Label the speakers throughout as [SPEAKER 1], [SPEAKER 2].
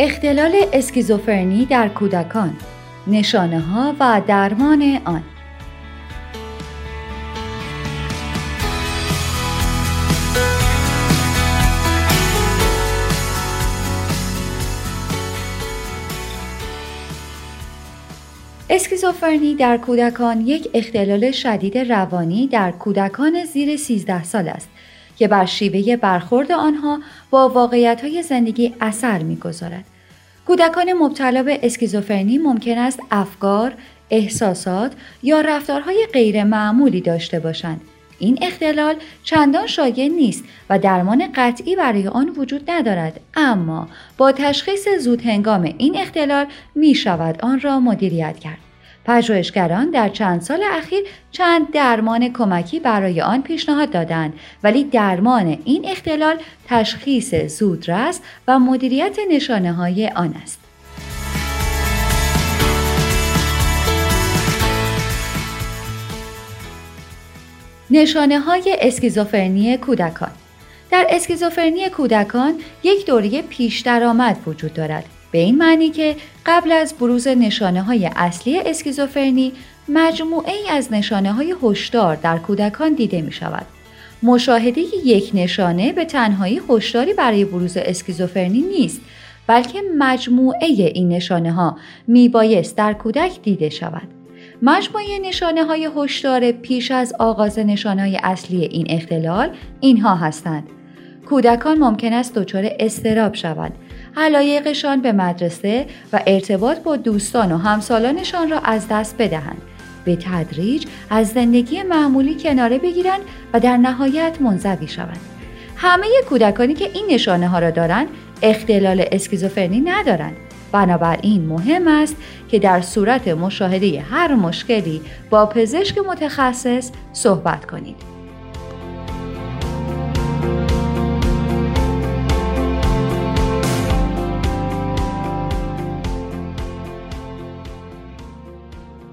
[SPEAKER 1] اختلال اسکیزوفرنی در کودکان نشانه ها و درمان آن. اسکیزوفرنی در کودکان یک اختلال شدید روانی در کودکان زیر 13 سال است. که بر شیوه برخورد آنها با واقعیت های زندگی اثر می‌گذارد. کودکان مبتلا به اسکیزوفرنی ممکن است افکار، احساسات یا رفتارهای غیر معمولی داشته باشند. این اختلال چندان شایع نیست و درمان قطعی برای آن وجود ندارد اما با تشخیص زود هنگام این اختلال می شود آن را مدیریت کرد. پژوهشگران در چند سال اخیر چند درمان کمکی برای آن پیشنهاد دادند ولی درمان این اختلال تشخیص زودرس و مدیریت نشانه های آن است. نشانه های اسکیزوفرنی کودکان در اسکیزوفرنی کودکان یک دوره پیش درآمد وجود دارد به این معنی که قبل از بروز نشانه های اصلی اسکیزوفرنی مجموعه ای از نشانه های هشدار در کودکان دیده می شود. مشاهده یک نشانه به تنهایی هشداری برای بروز اسکیزوفرنی نیست بلکه مجموعه این نشانه ها می بایست در کودک دیده شود. مجموعه نشانه های هشدار پیش از آغاز نشانه های اصلی این اختلال اینها هستند. کودکان ممکن است دچار استراب شوند علایقشان به مدرسه و ارتباط با دوستان و همسالانشان را از دست بدهند. به تدریج از زندگی معمولی کناره بگیرند و در نهایت منزوی شوند. همه کودکانی که این نشانه ها را دارند اختلال اسکیزوفرنی ندارند. بنابراین مهم است که در صورت مشاهده هر مشکلی با پزشک متخصص صحبت کنید.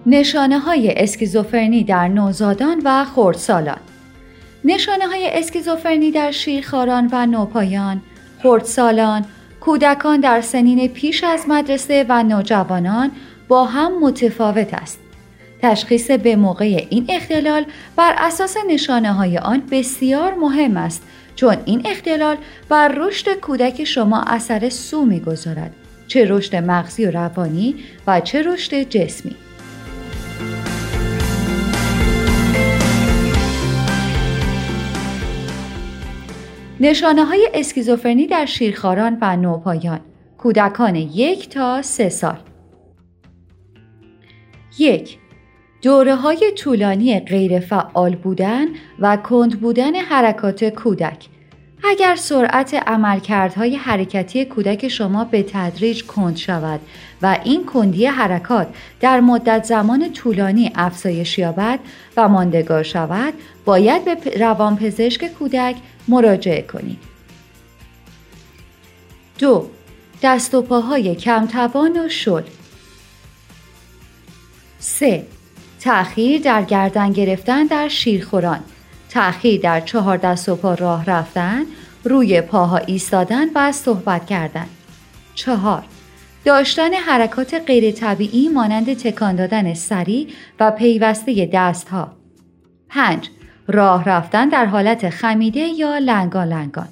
[SPEAKER 1] نشانه های اسکیزوفرنی در نوزادان و خردسالان نشانه های اسکیزوفرنی در شیرخواران و نوپایان، خردسالان، کودکان در سنین پیش از مدرسه و نوجوانان با هم متفاوت است. تشخیص به موقع این اختلال بر اساس نشانه های آن بسیار مهم است چون این اختلال بر رشد کودک شما اثر سو می‌گذارد چه رشد مغزی و روانی و چه رشد جسمی. نشانه های اسکیزوفرنی در شیرخواران و نوپایان. کودکان یک تا سه سال. یک دوره های طولانی غیرفعال بودن و کند بودن حرکات کودک. اگر سرعت عملکردهای حرکتی کودک شما به تدریج کند شود و این کندی حرکات در مدت زمان طولانی افزایش یابد و ماندگار شود باید به روانپزشک کودک مراجعه کنید. دو دست و پاهای کمتوان و شل سه تأخیر در گردن گرفتن در شیرخوران تأخیر در چهار دست و پا راه رفتن روی پاها ایستادن و صحبت کردن چهار داشتن حرکات غیر طبیعی مانند تکان دادن سری و پیوسته دست ها 5. راه رفتن در حالت خمیده یا لنگان لنگان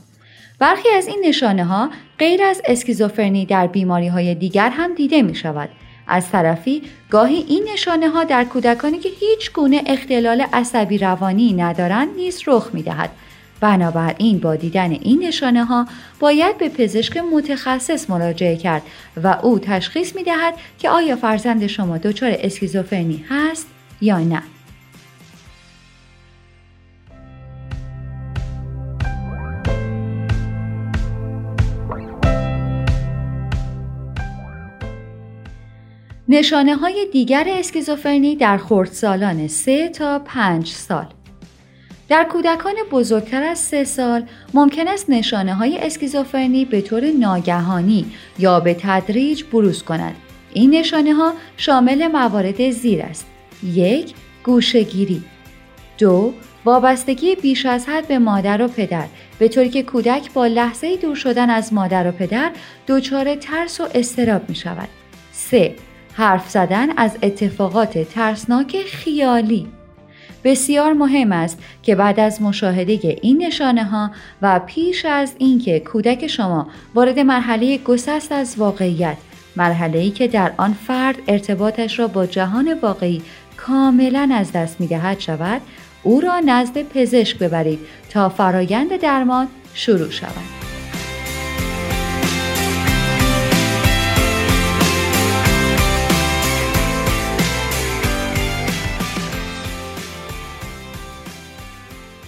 [SPEAKER 1] برخی از این نشانه ها غیر از اسکیزوفرنی در بیماری های دیگر هم دیده می شود. از طرفی گاهی این نشانه ها در کودکانی که هیچ گونه اختلال عصبی روانی ندارند نیز رخ می دهد. بنابراین با دیدن این نشانه ها باید به پزشک متخصص مراجعه کرد و او تشخیص می دهد که آیا فرزند شما دچار اسکیزوفرنی هست یا نه. نشانه های دیگر اسکیزوفرنی در خردسالان 3 تا 5 سال در کودکان بزرگتر از 3 سال ممکن است نشانه های اسکیزوفرنی به طور ناگهانی یا به تدریج بروز کند. این نشانه ها شامل موارد زیر است. یک گوشگیری دو وابستگی بیش از حد به مادر و پدر به طوری که کودک با لحظه دور شدن از مادر و پدر دچار ترس و استراب می شود. 3. حرف زدن از اتفاقات ترسناک خیالی بسیار مهم است که بعد از مشاهده این نشانه ها و پیش از اینکه کودک شما وارد مرحله گسست از واقعیت مرحله ای که در آن فرد ارتباطش را با جهان واقعی کاملا از دست می دهد شود او را نزد پزشک ببرید تا فرایند درمان شروع شود.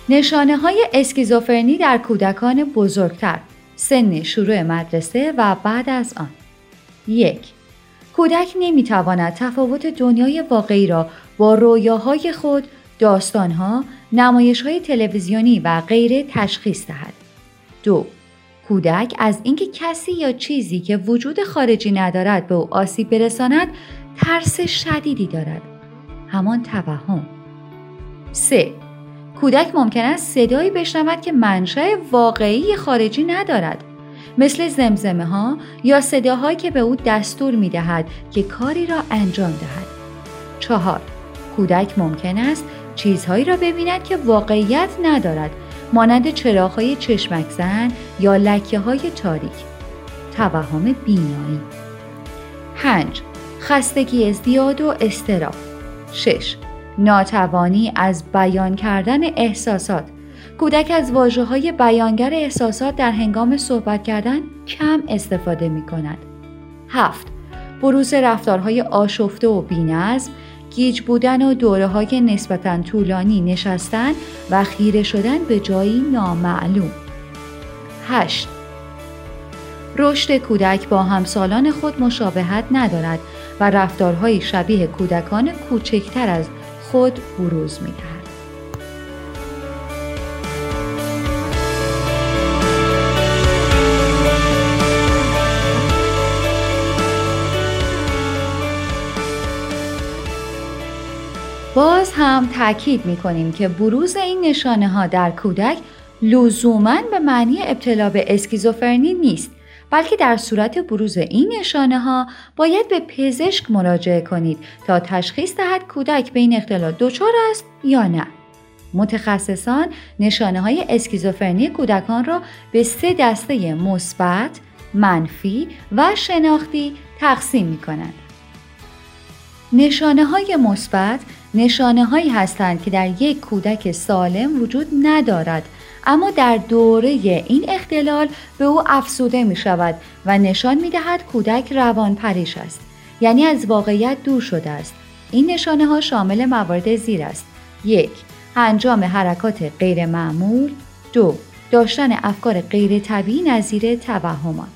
[SPEAKER 1] نشانه های اسکیزوفرنی در کودکان بزرگتر سن شروع مدرسه و بعد از آن یک کودک نمی‌تواند تفاوت دنیای واقعی را با رویاهای خود، داستانها، نمایش های تلویزیونی و غیره تشخیص دهد. دو کودک از اینکه کسی یا چیزی که وجود خارجی ندارد به او آسیب برساند ترس شدیدی دارد. همان توهم. سه کودک ممکن است صدایی بشنود که منشأ واقعی خارجی ندارد مثل زمزمه ها یا صداهایی که به او دستور می دهد که کاری را انجام دهد. چهار کودک ممکن است چیزهایی را ببیند که واقعیت ندارد مانند چراغهای چشمک زن یا لکه های تاریک. توهم بینایی 5. خستگی زیاد و استراب 6. ناتوانی از بیان کردن احساسات کودک از واجه های بیانگر احساسات در هنگام صحبت کردن کم استفاده می کند. 7. بروز رفتارهای آشفته و بینظم گیج بودن و دوره های نسبتا طولانی نشستن و خیره شدن به جایی نامعلوم. 8. رشد کودک با همسالان خود مشابهت ندارد و رفتارهای شبیه کودکان کوچکتر از خود بروز می دهد. باز هم تاکید می کنیم که بروز این نشانه ها در کودک لزوما به معنی ابتلا به اسکیزوفرنی نیست بلکه در صورت بروز این نشانه ها باید به پزشک مراجعه کنید تا تشخیص دهد کودک به این اختلال دچار است یا نه. متخصصان نشانه های اسکیزوفرنی کودکان را به سه دسته مثبت، منفی و شناختی تقسیم می کنند. نشانه های مثبت نشانه هایی هستند که در یک کودک سالم وجود ندارد اما در دوره این اختلال به او افسوده می شود و نشان می دهد کودک روان پریش است. یعنی از واقعیت دور شده است. این نشانه ها شامل موارد زیر است. یک انجام حرکات غیر معمول دو داشتن افکار غیر طبیعی نظیر توهمات.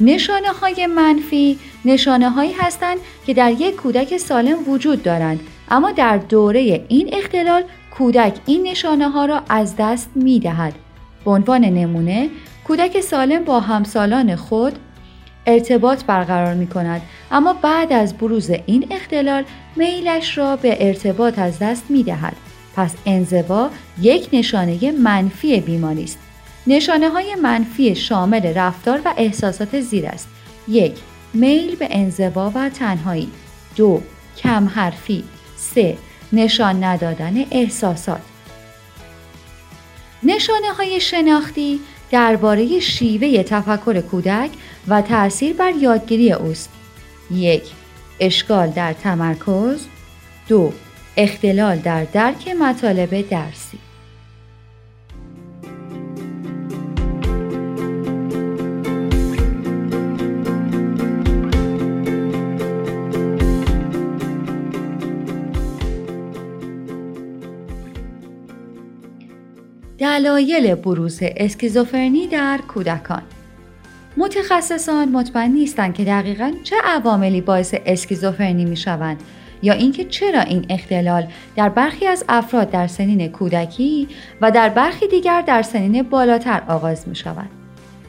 [SPEAKER 1] نشانه های منفی نشانه هایی هستند که در یک کودک سالم وجود دارند اما در دوره این اختلال کودک این نشانه ها را از دست می دهد. به عنوان نمونه کودک سالم با همسالان خود ارتباط برقرار می کند اما بعد از بروز این اختلال میلش را به ارتباط از دست می دهد. پس انزوا یک نشانه منفی بیماری است. نشانه های منفی شامل رفتار و احساسات زیر است. یک میل به انزوا و تنهایی. دو کم حرفی. سه نشان ندادن احساسات. نشانه های شناختی درباره شیوه تفکر کودک و تأثیر بر یادگیری اوست. یک اشکال در تمرکز. دو اختلال در درک مطالب درسی. دلایل بروز اسکیزوفرنی در کودکان متخصصان مطمئن نیستند که دقیقا چه عواملی باعث اسکیزوفرنی می شوند یا اینکه چرا این اختلال در برخی از افراد در سنین کودکی و در برخی دیگر در سنین بالاتر آغاز می شود.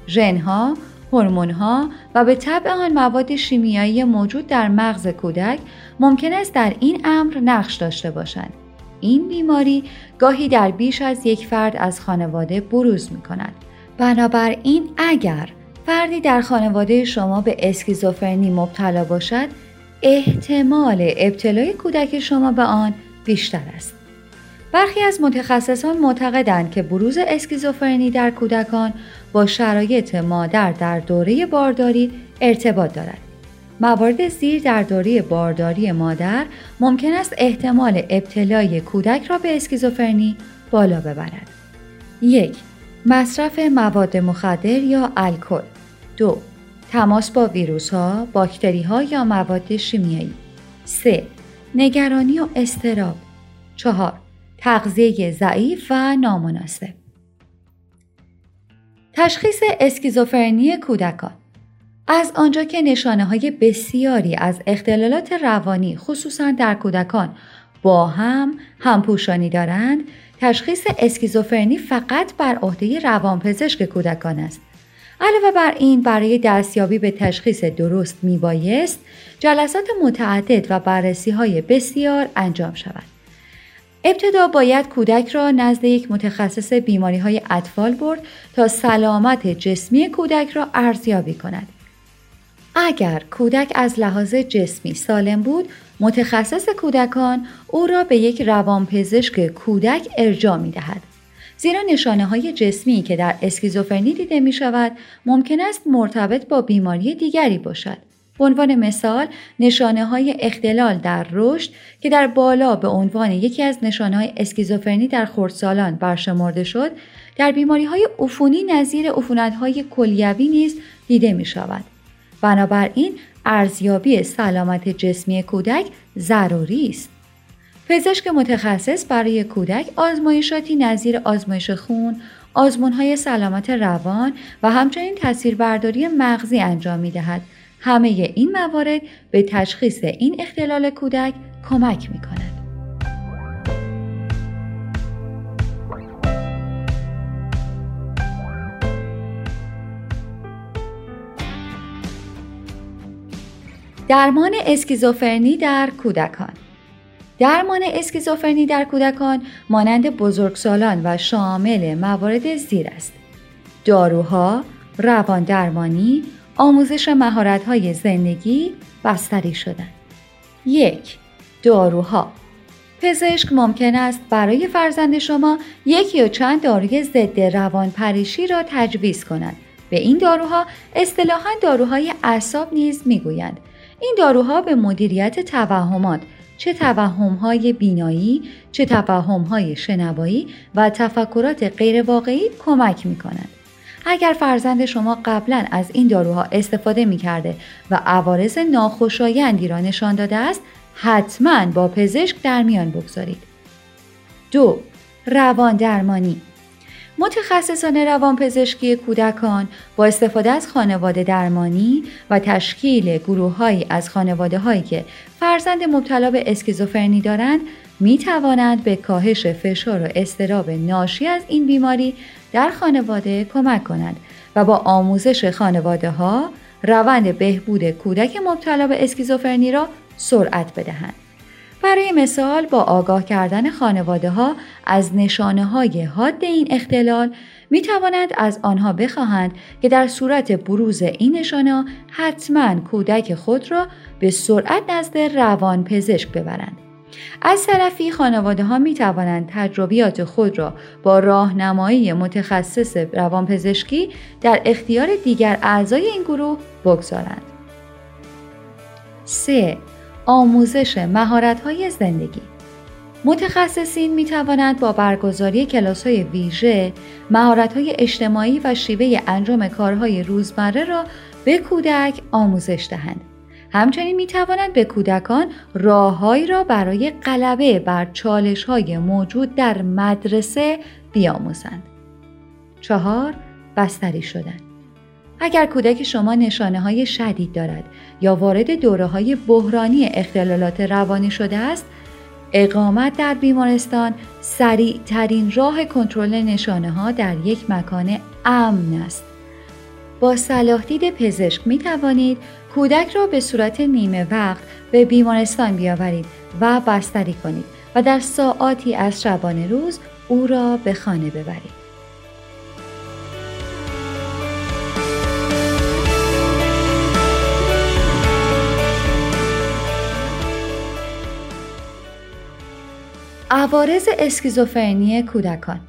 [SPEAKER 1] ژنها، هورمونها و به طبع آن مواد شیمیایی موجود در مغز کودک ممکن است در این امر نقش داشته باشند. این بیماری گاهی در بیش از یک فرد از خانواده بروز می کند. بنابراین اگر فردی در خانواده شما به اسکیزوفرنی مبتلا باشد احتمال ابتلای کودک شما به آن بیشتر است. برخی از متخصصان معتقدند که بروز اسکیزوفرنی در کودکان با شرایط مادر در دوره بارداری ارتباط دارد. موارد زیر در دوره بارداری مادر ممکن است احتمال ابتلای کودک را به اسکیزوفرنی بالا ببرد. یک مصرف مواد مخدر یا الکل دو تماس با ویروس ها، باکتری ها یا مواد شیمیایی 3. نگرانی و استراب 4. تغذیه ضعیف و نامناسب تشخیص اسکیزوفرنی کودکان از آنجا که نشانه های بسیاری از اختلالات روانی خصوصا در کودکان با هم همپوشانی دارند تشخیص اسکیزوفرنی فقط بر عهده روانپزشک کودکان است علاوه بر این برای دستیابی به تشخیص درست می بایست جلسات متعدد و بررسی های بسیار انجام شود. ابتدا باید کودک را نزد یک متخصص بیماری های اطفال برد تا سلامت جسمی کودک را ارزیابی کند. اگر کودک از لحاظ جسمی سالم بود، متخصص کودکان او را به یک روانپزشک کودک ارجاع می دهد. زیرا نشانه های جسمی که در اسکیزوفرنی دیده می شود ممکن است مرتبط با بیماری دیگری باشد. به عنوان مثال نشانه های اختلال در رشد که در بالا به عنوان یکی از نشانه های اسکیزوفرنی در خردسالان برشمرده شد در بیماری های عفونی نظیر عفونت های کلیوی نیز دیده می شود. بنابراین ارزیابی سلامت جسمی کودک ضروری است. پزشک متخصص برای کودک آزمایشاتی نظیر آزمایش خون، آزمونهای سلامت روان و همچنین تاثیربرداری مغزی انجام می دهد. همه این موارد به تشخیص این اختلال کودک کمک می کند. درمان اسکیزوفرنی در کودکان درمان اسکیزوفرنی در کودکان مانند بزرگسالان و شامل موارد زیر است. داروها، روان درمانی، آموزش مهارت‌های زندگی، بستری شدن. یک داروها پزشک ممکن است برای فرزند شما یک یا چند داروی ضد روان پریشی را تجویز کند. به این داروها اصطلاحا داروهای اعصاب نیز می‌گویند. این داروها به مدیریت توهمات چه توهمهای بینایی، چه توهمهای شنوایی و تفکرات غیرواقعی کمک می کنند. اگر فرزند شما قبلا از این داروها استفاده می کرده و عوارض ناخوشایندی را نشان داده است، حتما با پزشک در میان بگذارید. دو روان درمانی متخصصان روانپزشکی کودکان با استفاده از خانواده درمانی و تشکیل گروههایی از خانواده هایی که فرزند مبتلا به اسکیزوفرنی دارند می توانند به کاهش فشار و استراب ناشی از این بیماری در خانواده کمک کنند و با آموزش خانواده ها روند بهبود کودک مبتلا به اسکیزوفرنی را سرعت بدهند. برای مثال با آگاه کردن خانواده ها از نشانه های حاد این اختلال می توانند از آنها بخواهند که در صورت بروز این نشانه حتما کودک خود را به سرعت نزد روان پزشک ببرند. از طرفی خانواده ها می توانند تجربیات خود را با راهنمایی متخصص روانپزشکی در اختیار دیگر اعضای این گروه بگذارند. 3. آموزش مهارت‌های زندگی متخصصین می توانند با برگزاری کلاس های ویژه مهارت‌های اجتماعی و شیوه انجام کارهای روزمره را به کودک آموزش دهند. همچنین می توانند به کودکان راههایی را برای غلبه بر چالش های موجود در مدرسه بیاموزند. چهار بستری شدن اگر کودک شما نشانه های شدید دارد یا وارد دوره های بحرانی اختلالات روانی شده است، اقامت در بیمارستان سریع ترین راه کنترل نشانه ها در یک مکان امن است. با صلاح دید پزشک می توانید کودک را به صورت نیمه وقت به بیمارستان بیاورید و بستری کنید و در ساعاتی از شبانه روز او را به خانه ببرید. عوارض اسکیزوفرنی کودکان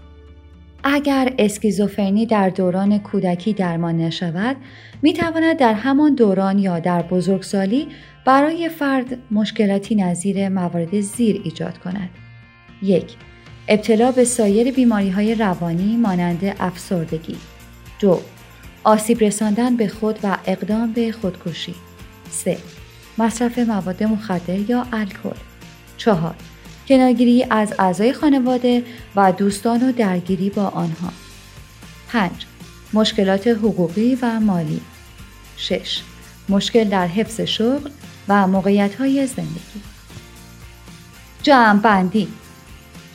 [SPEAKER 1] اگر اسکیزوفرنی در دوران کودکی درمان نشود می تواند در همان دوران یا در بزرگسالی برای فرد مشکلاتی نظیر موارد زیر ایجاد کند. یک ابتلا به سایر بیماری های روانی مانند افسردگی. دو آسیب رساندن به خود و اقدام به خودکشی. 3. مصرف مواد مخدر یا الکل. چهار کنارگیری از اعضای خانواده و دوستان و درگیری با آنها. 5. مشکلات حقوقی و مالی. 6. مشکل در حفظ شغل و موقعیت های زندگی. جمع بندی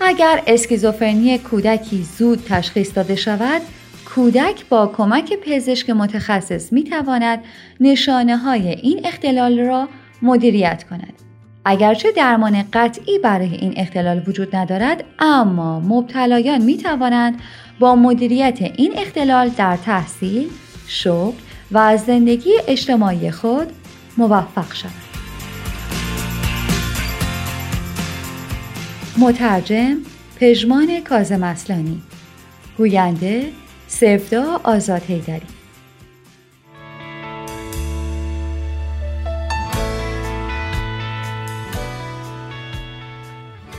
[SPEAKER 1] اگر اسکیزوفرنی کودکی زود تشخیص داده شود، کودک با کمک پزشک متخصص می تواند نشانه های این اختلال را مدیریت کند. اگرچه درمان قطعی برای این اختلال وجود ندارد اما مبتلایان می توانند با مدیریت این اختلال در تحصیل، شغل و زندگی اجتماعی خود موفق شوند. مترجم پژمان کازم اصلانی گوینده سفدا آزاد هیدری